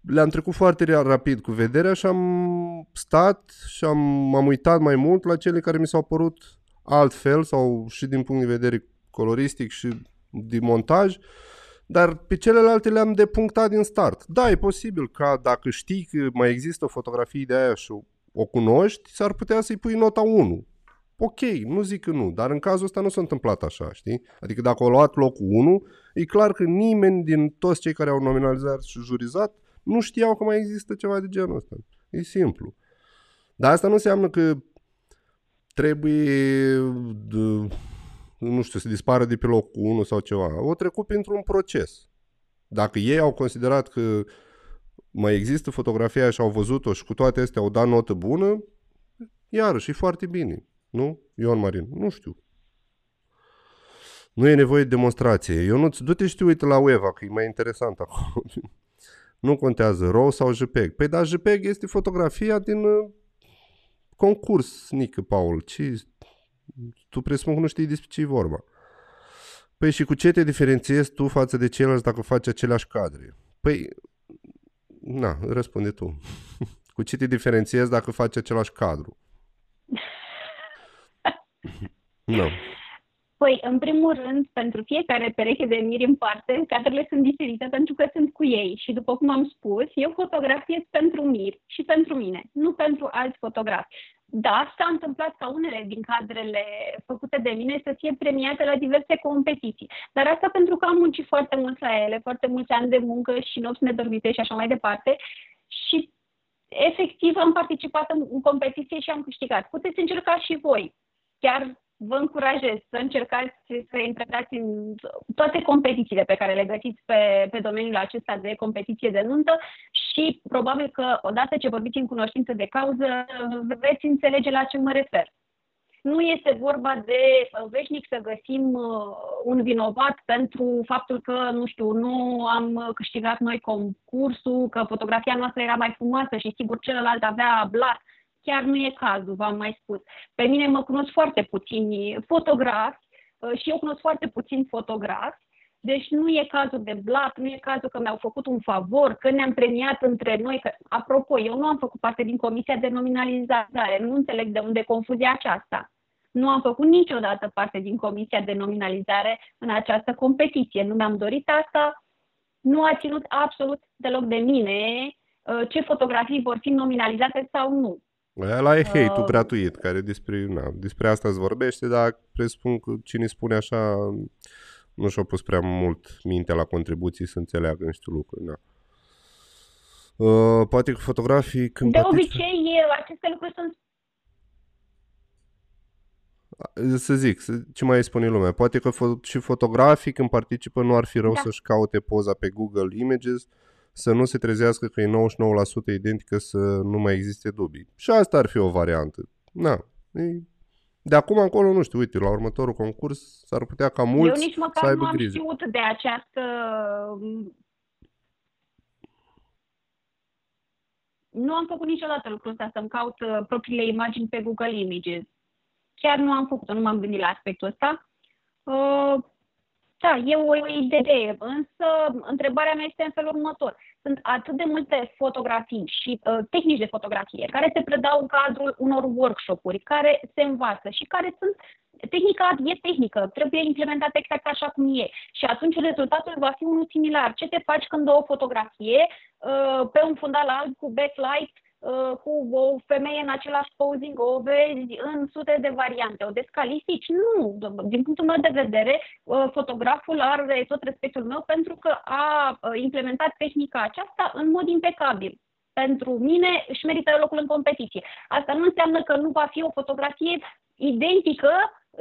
le-am trecut foarte rapid cu vederea și am stat și am, m-am uitat mai mult la cele care mi s-au părut altfel sau și din punct de vedere coloristic și de montaj dar pe celelalte le-am depunctat din start. Da, e posibil ca dacă știi că mai există fotografii de aia și o cunoști, s-ar putea să-i pui nota 1. Ok, nu zic că nu, dar în cazul ăsta nu s-a întâmplat așa, știi? Adică dacă au luat locul 1, e clar că nimeni din toți cei care au nominalizat și jurizat nu știau că mai există ceva de genul ăsta. E simplu. Dar asta nu înseamnă că trebuie, de, nu știu, să dispară de pe locul 1 sau ceva. O trecut printr-un proces. Dacă ei au considerat că mai există fotografia și au văzut-o și cu toate astea au dat notă bună, iarăși e foarte bine. Nu? Ion Marin. Nu știu. Nu e nevoie de demonstrație. Eu nu-ți du-te și uite la UEVA, că e mai interesant acolo. nu contează RAW sau JPEG. Păi da, JPEG este fotografia din uh, concurs, Nică Paul. Ce... Tu presupun că nu știi despre ce e vorba. Păi și cu ce te diferențiezi tu față de ceilalți dacă faci aceleași cadre? Păi, na, răspunde tu. cu ce te diferențiezi dacă faci același cadru? Nu. Păi, în primul rând, pentru fiecare pereche de miri în parte, cadrele sunt diferite pentru că sunt cu ei. Și după cum am spus, eu fotografiez pentru mir și pentru mine, nu pentru alți fotografi. Da, s-a întâmplat ca unele din cadrele făcute de mine să fie premiate la diverse competiții. Dar asta pentru că am muncit foarte mult la ele, foarte mulți ani de muncă și nopți nedormite și așa mai departe. Și efectiv am participat în competiție și am câștigat. Puteți încerca și voi chiar vă încurajez să încercați să intrați în toate competițiile pe care le găsiți pe, pe domeniul acesta de competiție de nuntă și probabil că odată ce vorbiți în cunoștință de cauză veți înțelege la ce mă refer. Nu este vorba de veșnic să găsim uh, un vinovat pentru faptul că, nu știu, nu am câștigat noi concursul, că fotografia noastră era mai frumoasă și sigur celălalt avea blat chiar nu e cazul, v-am mai spus. Pe mine mă cunosc foarte puțini fotografi uh, și eu cunosc foarte puțini fotografi, deci nu e cazul de blat, nu e cazul că mi-au făcut un favor, că ne-am premiat între noi. Că, apropo, eu nu am făcut parte din comisia de nominalizare, nu înțeleg de unde confuzia aceasta. Nu am făcut niciodată parte din comisia de nominalizare în această competiție. Nu mi-am dorit asta, nu a ținut absolut deloc de mine uh, ce fotografii vor fi nominalizate sau nu. Ăla e hate-ul uh, gratuit, care despre, na, despre asta îți vorbește, dar presupun că cine spune așa nu și-a pus prea mult mintea la contribuții să înțeleagă niște lucruri. Da. Uh, poate că fotografii când De obicei, aceste lucruri sunt să zic, ce mai spune lumea, poate că fo- și fotografii când participă nu ar fi rău da. să-și caute poza pe Google Images să nu se trezească că e 99% identică să nu mai existe dubii. Și asta ar fi o variantă. Na, de acum încolo, nu știu, uite, la următorul concurs s-ar putea ca mulți Eu nici măcar să aibă nu am grijă. știut de această... Nu am făcut niciodată lucrul ăsta, să-mi caut uh, propriile imagini pe Google Images. Chiar nu am făcut-o, nu m-am gândit la aspectul ăsta. Uh, da, e o, o idee, însă întrebarea mea este în felul următor. Sunt atât de multe fotografii și uh, tehnici de fotografie care se predau în cadrul unor workshop-uri, care se învață și care sunt tehnica e tehnică, trebuie implementată exact așa cum e. Și atunci rezultatul va fi unul similar. Ce te faci când o fotografie uh, pe un fundal alb cu backlight Uh, cu o femeie în același posing, o vezi în sute de variante. O descalifici? Nu. Din punctul meu de vedere, uh, fotograful are tot respectul meu pentru că a uh, implementat tehnica aceasta în mod impecabil. Pentru mine își merită locul în competiție. Asta nu înseamnă că nu va fi o fotografie identică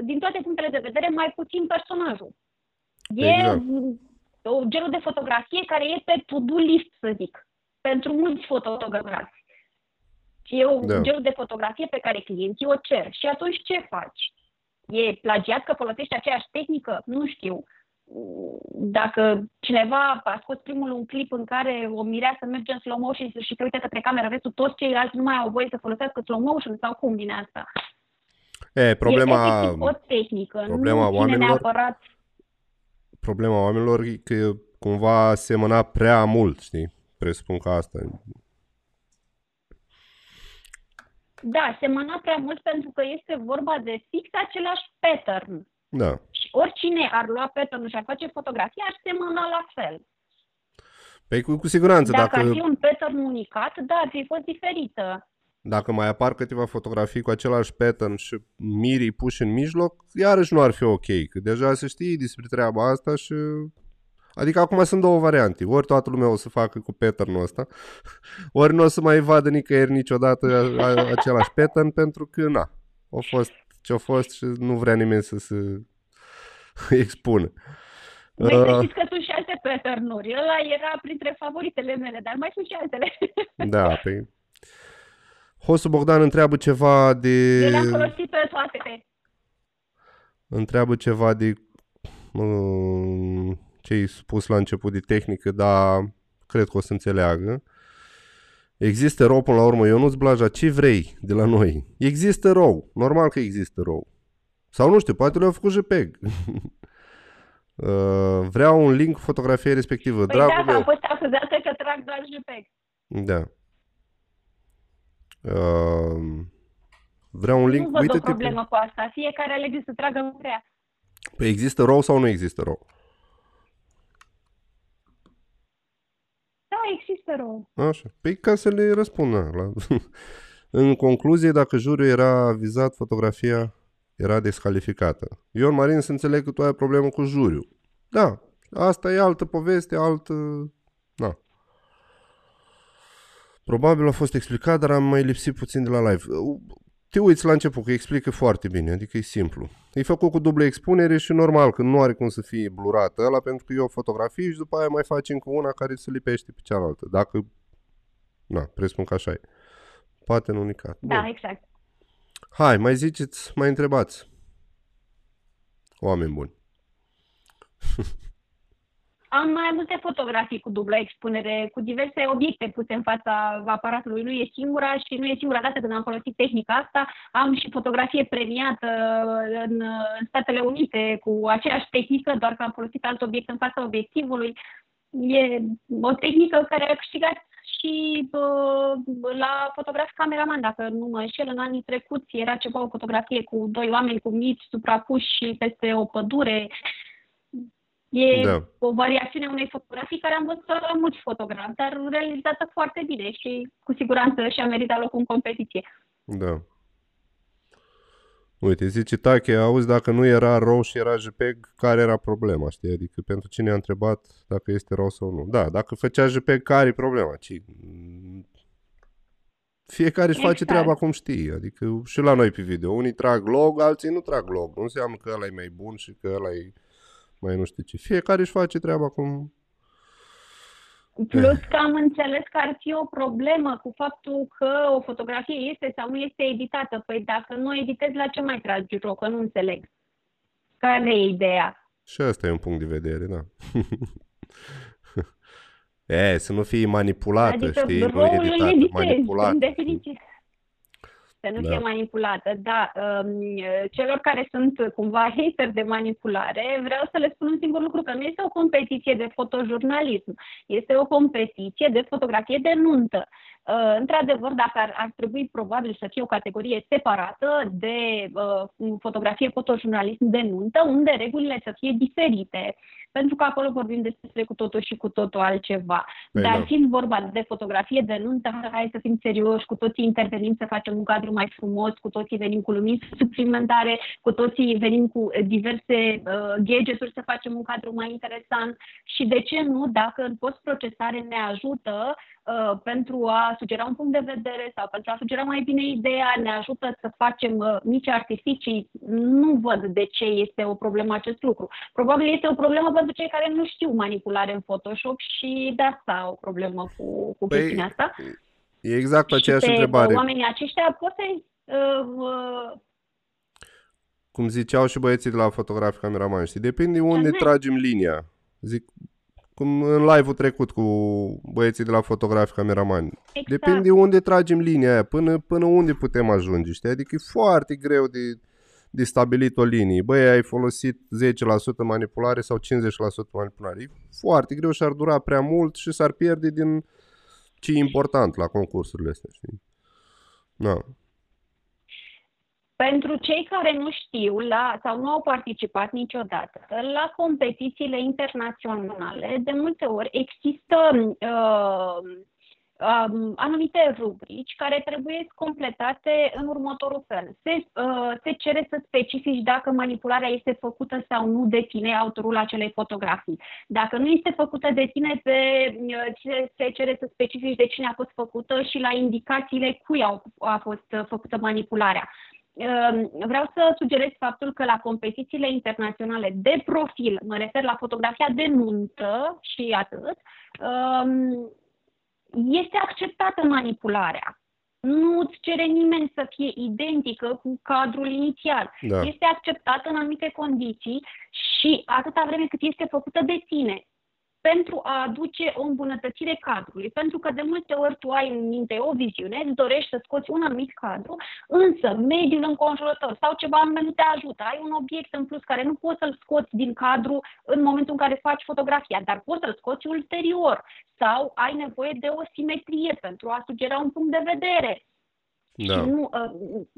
din toate punctele de vedere, mai puțin personajul. E exact. o genul de fotografie care e pe to-do list, să zic, pentru mulți fotografi. E un da. genul de fotografie pe care clienții o cer. Și atunci ce faci? E plagiat că folosești aceeași tehnică? Nu știu. Dacă cineva a scos primul un clip în care o mireasă merge în slow motion și se uită către cameră, vezi toți ceilalți nu mai au voie să folosească slow motion sau cum vine asta? E, problema, e o tehnică, problema nu oamenilor, neapărat... Problema oamenilor e că cumva semăna prea mult, știi? Presupun că asta da, semăna prea mult pentru că este vorba de fix același pattern. Da. Și oricine ar lua pattern și ar face fotografie, ar semăna la fel. Păi cu, cu siguranță, dacă... dacă... ar fi un pattern unicat, da, ar fi fost diferită. Dacă mai apar câteva fotografii cu același pattern și mirii puși în mijloc, iarăși nu ar fi ok, că deja se știe despre treaba asta și... Adică acum sunt două variante. Ori toată lumea o să facă cu pattern ăsta, ori nu o să mai vadă nicăieri niciodată același pattern pentru că, na, a fost ce a fost și nu vrea nimeni să se expună. Băi, uh, știți că sunt și alte pattern-uri. Ăla era printre favoritele mele, dar mai sunt și altele. Da, pe Hosu Bogdan întreabă ceva de... Eu le-am folosit pe toate. Întreabă ceva de uh, ce ai spus la început de tehnică, dar cred că o să înțeleagă. Există rău până la urmă, Eu nu-ți Blaja, ce vrei de la noi? Există rău, normal că există rău. Sau nu știu, poate le-au făcut JPEG. uh, vreau un link fotografiei respectivă. Păi Dragul da, meu. am fost acuzată că trag doar JPEG. Da. Uh, vreau un link. Nu văd Uite o problemă cu asta. Fiecare alege să tragă cum vrea. Păi există rău sau nu există rău? Există rău. Așa. Păi ca să le răspund. Na, la... în concluzie, dacă juriul era vizat, fotografia era descalificată. Ion Marin să înțeleg că tu ai problemă cu juriul. Da, asta e altă poveste, altă... Na. Probabil a fost explicat, dar am mai lipsit puțin de la live. Te uiți la început, că explică foarte bine, adică e simplu. E făcut cu dublă expunere și normal că nu are cum să fie blurat ăla, pentru că e o fotografie și după aia mai faci încă una care se lipește pe cealaltă. Dacă... Na, presupun că așa e. Poate în unicat. Da, Bun. exact. Hai, mai ziceți, mai întrebați. Oameni buni. Am mai multe fotografii cu dublă expunere, cu diverse obiecte puse în fața aparatului. Nu e singura și nu e singura dată când am folosit tehnica asta. Am și fotografie premiată în, în Statele Unite cu aceeași tehnică, doar că am folosit alt obiect în fața obiectivului. E o tehnică care a câștigat și uh, la fotograf cameraman, dacă nu mă înșel, în anii trecuți era ceva o fotografie cu doi oameni cu mici suprapuși peste o pădure. E da. o variațiune a unei fotografii care am văzut la mulți fotografi, dar realizată foarte bine și cu siguranță și-a meritat locul în competiție. Da. Uite, zice Tache, auzi, dacă nu era RAW și era JPEG, care era problema, știi? Adică pentru cine a întrebat dacă este RAW sau nu. Da, dacă făcea JPEG, care e problema? Ci... Fiecare își exact. face treaba cum știe, adică și la noi pe video. Unii trag log, alții nu trag log. Nu înseamnă că ăla e mai bun și că ăla e mai nu știu ce. Fiecare își face treaba cum... Plus că am înțeles că ar fi o problemă cu faptul că o fotografie este sau nu este editată. Păi dacă nu editezi, la ce mai tragi Că Nu înțeleg. Care e ideea? Și asta e un punct de vedere, da. e, să nu fii manipulată, adică știi? Nu editată, manipulată. în definiție să nu da. fie manipulată. Da, um, celor care sunt cumva hater de manipulare, vreau să le spun un singur lucru, că nu este o competiție de fotojurnalism, este o competiție de fotografie de nuntă. Uh, într-adevăr, dacă ar, ar trebui probabil să fie o categorie separată de uh, fotografie fotojurnalism de nuntă, unde regulile să fie diferite, pentru că acolo vorbim despre cu totul și cu totul altceva. Păi Dar da. fiind vorba de fotografie de nuntă, hai să fim serioși, cu toții intervenim să facem un cadru mai frumos, cu toții venim cu lumini suplimentare, cu toții venim cu diverse uh, gadgeturi să facem un cadru mai interesant și de ce nu, dacă în post-procesare ne ajută uh, pentru a sugera un punct de vedere sau pentru a sugera mai bine ideea, ne ajută să facem uh, mici artificii, nu văd de ce este o problemă acest lucru. Probabil este o problemă pentru cei care nu știu manipulare în Photoshop și de asta o problemă cu, cu păi, chestiunea asta. E exact aceeași și întrebare. oamenii aceștia pot să uh, uh, cum ziceau și băieții de la fotograf cameraman, știi? Depinde unde uh-huh. tragem linia. Zic, cum în live-ul trecut cu băieții de la fotograf cameraman. Exact. Depinde unde tragem linia aia, până, până unde putem ajunge, știi? Adică e foarte greu de, de stabilit o linie. Băi, ai folosit 10% manipulare sau 50% manipulare. E foarte greu și ar dura prea mult și s-ar pierde din ce e important la concursurile astea, știi? Da. Pentru cei care nu știu la, sau nu au participat niciodată, la competițiile internaționale, de multe ori există uh, um, anumite rubrici care trebuie completate în următorul fel. Se, uh, se cere să specifici dacă manipularea este făcută sau nu de tine, autorul acelei fotografii. Dacă nu este făcută de tine, se, uh, se cere să specifici de cine a fost făcută și la indicațiile cui au, a fost făcută manipularea. Um, vreau să sugerez faptul că la competițiile internaționale de profil, mă refer la fotografia de nuntă și atât, um, este acceptată manipularea. Nu îți cere nimeni să fie identică cu cadrul inițial. Da. Este acceptată în anumite condiții și atâta vreme cât este făcută de tine pentru a aduce o îmbunătățire cadrului. Pentru că de multe ori tu ai în minte o viziune, îți dorești să scoți un anumit cadru, însă mediul înconjurător sau ceva anume nu te ajută. Ai un obiect în plus care nu poți să-l scoți din cadru în momentul în care faci fotografia, dar poți să-l scoți ulterior. Sau ai nevoie de o simetrie pentru a sugera un punct de vedere da. Și nu, ă,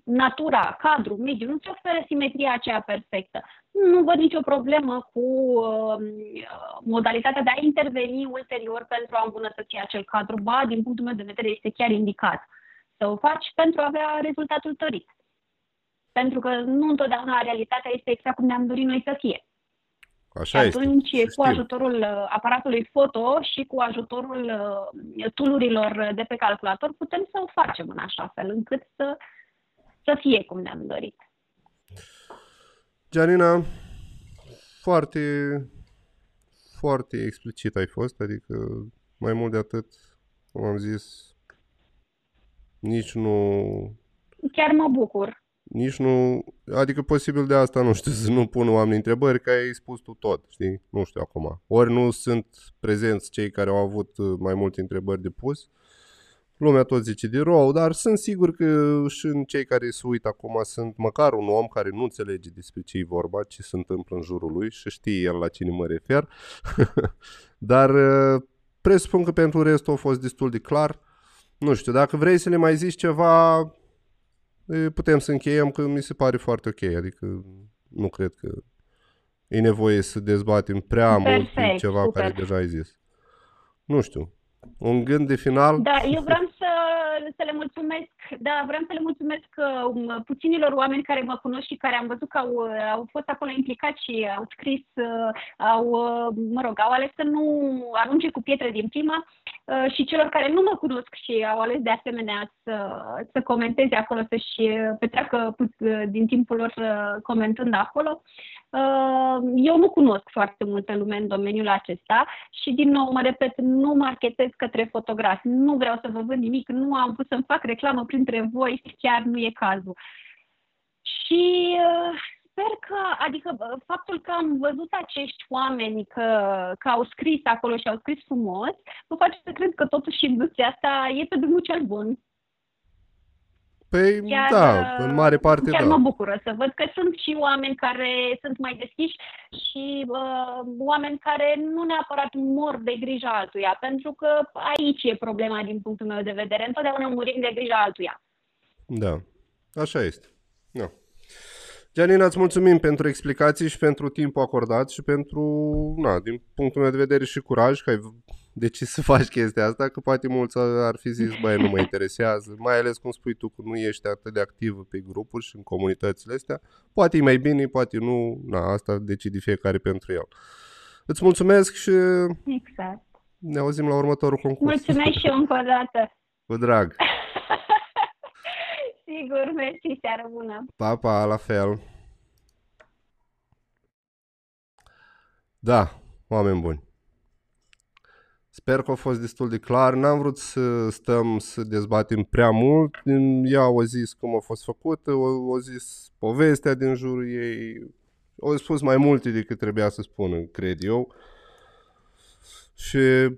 natura, cadrul, mediul nu ți oferă simetria aceea perfectă. Nu văd nicio problemă cu uh, modalitatea de a interveni ulterior pentru a îmbunătăți acel cadru. Ba, din punctul meu de vedere, este chiar indicat să o faci pentru a avea rezultatul dorit. Pentru că nu întotdeauna realitatea este exact cum ne-am dorit noi să fie. Așa și atunci, este. cu ajutorul uh, aparatului foto și cu ajutorul uh, tulurilor de pe calculator, putem să o facem în așa fel încât să, să fie cum ne-am dorit. Gianina, foarte, foarte explicit ai fost, adică mai mult de atât, cum am zis, nici nu... Chiar mă bucur nici nu, adică posibil de asta, nu știu, să nu pun oamenii întrebări, că ai spus tu tot, știi? Nu știu acum. Ori nu sunt prezenți cei care au avut uh, mai multe întrebări de pus, lumea tot zice de rău, dar sunt sigur că și în cei care se uită acum sunt măcar un om care nu înțelege despre ce e vorba, ce se întâmplă în jurul lui și știe el la cine mă refer. dar uh, presupun că pentru restul a fost destul de clar. Nu știu, dacă vrei să le mai zici ceva, putem să încheiem că mi se pare foarte ok, adică nu cred că e nevoie să dezbatem prea Perfect, mult ceva super. care deja ai zis. Nu știu, un gând de final? Da, eu vreau să, să le mulțumesc, da, vreau să le mulțumesc um, puținilor oameni care mă cunosc și care am văzut că au, au fost acolo implicați și au scris, uh, au, uh, mă rog, au ales să nu arunce cu pietre din prima uh, și celor care nu mă cunosc și au ales de asemenea să, să comenteze acolo, să-și petreacă din timpul lor comentând acolo. Eu nu cunosc foarte multă lume în domeniul acesta și, din nou, mă repet, nu marketez către fotografi. Nu vreau să vă vând nimic, nu am pus să-mi fac reclamă printre voi, chiar nu e cazul. Și uh, sper că, adică faptul că am văzut acești oameni că, că au scris acolo și au scris frumos, mă face să cred că totuși industria asta e pe drumul cel bun. Păi, chiar, da, în mare parte chiar da. mă bucură să văd că sunt și oameni care sunt mai deschiși și uh, oameni care nu neapărat mor de grija altuia, pentru că aici e problema din punctul meu de vedere. Întotdeauna murim de grija altuia. Da, așa este. Da. Gianina, îți mulțumim pentru explicații și pentru timpul acordat și pentru, na, din punctul meu de vedere și curaj că ai decis să faci chestia asta, că poate mulți ar fi zis, băi, nu mă interesează, mai ales cum spui tu că nu ești atât de activ pe grupuri și în comunitățile astea, poate e mai bine, poate nu, na, asta decide fiecare pentru el. Îți mulțumesc și exact. ne auzim la următorul concurs. Mulțumesc și eu încă o dată. Cu drag. Sigur, mersi, seară bună. Pa, pa, la fel. Da, oameni buni. Sper că a fost destul de clar. N-am vrut să stăm să dezbatem prea mult. Ea au zis cum a fost făcută, au zis povestea din jurul ei. Au spus mai multe decât trebuia să spună, cred eu. Și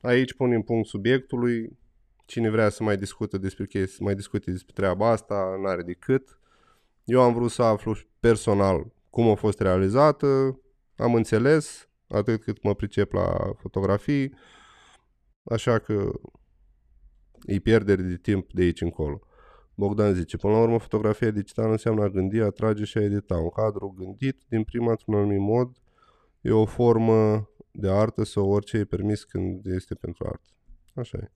aici punem punct subiectului. Cine vrea să mai discute despre chestii, mai discute despre treaba asta, n-are decât. Eu am vrut să aflu personal cum a fost realizată, am înțeles, atât cât mă pricep la fotografii, așa că e pierdere de timp de aici încolo. Bogdan zice, până la urmă fotografia digitală înseamnă a gândi, a trage și a edita. Un cadru gândit din prima într-un anumit mod e o formă de artă sau orice e permis când este pentru artă. Așa e.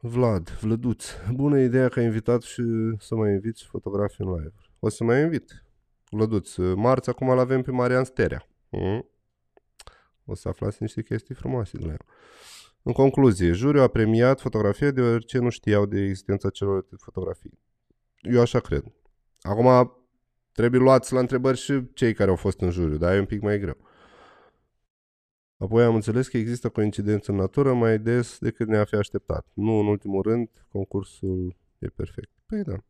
Vlad, Vlăduț, bună ideea că ai invitat și să mai inviți fotografii în live. O să mai invit. Vlăduț, marți acum îl avem pe Marian Sterea. Mm? O să aflați niște chestii frumoase de la el. În concluzie, juriul a premiat fotografia deoarece nu știau de existența celor fotografii. Eu așa cred. Acum trebuie luați la întrebări și cei care au fost în juriu, dar e un pic mai greu. Apoi am înțeles că există coincidență în natură mai des decât ne-a fi așteptat. Nu în ultimul rând, concursul e perfect. Păi da.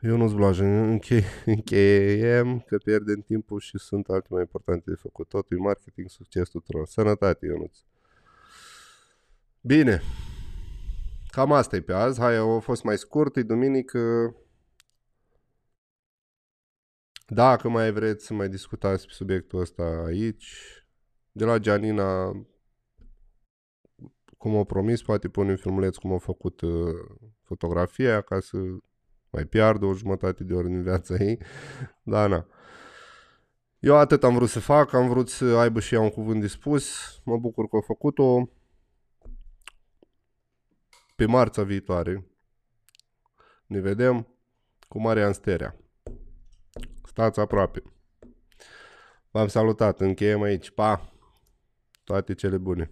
Eu nu-ți Blajen, închei, încheiem că pierdem timpul și sunt alte mai importante de făcut. Totul e marketing, succes tuturor. Sănătate, Ionuț. Bine. Cam asta e pe azi. Hai, a fost mai scurt, e duminică. Dacă mai vreți să mai discutați pe subiectul ăsta aici, de la Gianina, cum au promis, poate pune un filmuleț cum au făcut uh, fotografia ca să mai piardă o jumătate de ori în viața ei. Da, na. Eu atât am vrut să fac, am vrut să aibă și ea un cuvânt de spus. Mă bucur că au făcut-o. Pe marța viitoare ne vedem cu Marian Sterea stați aproape. V-am salutat, încheiem aici, pa! Toate cele bune!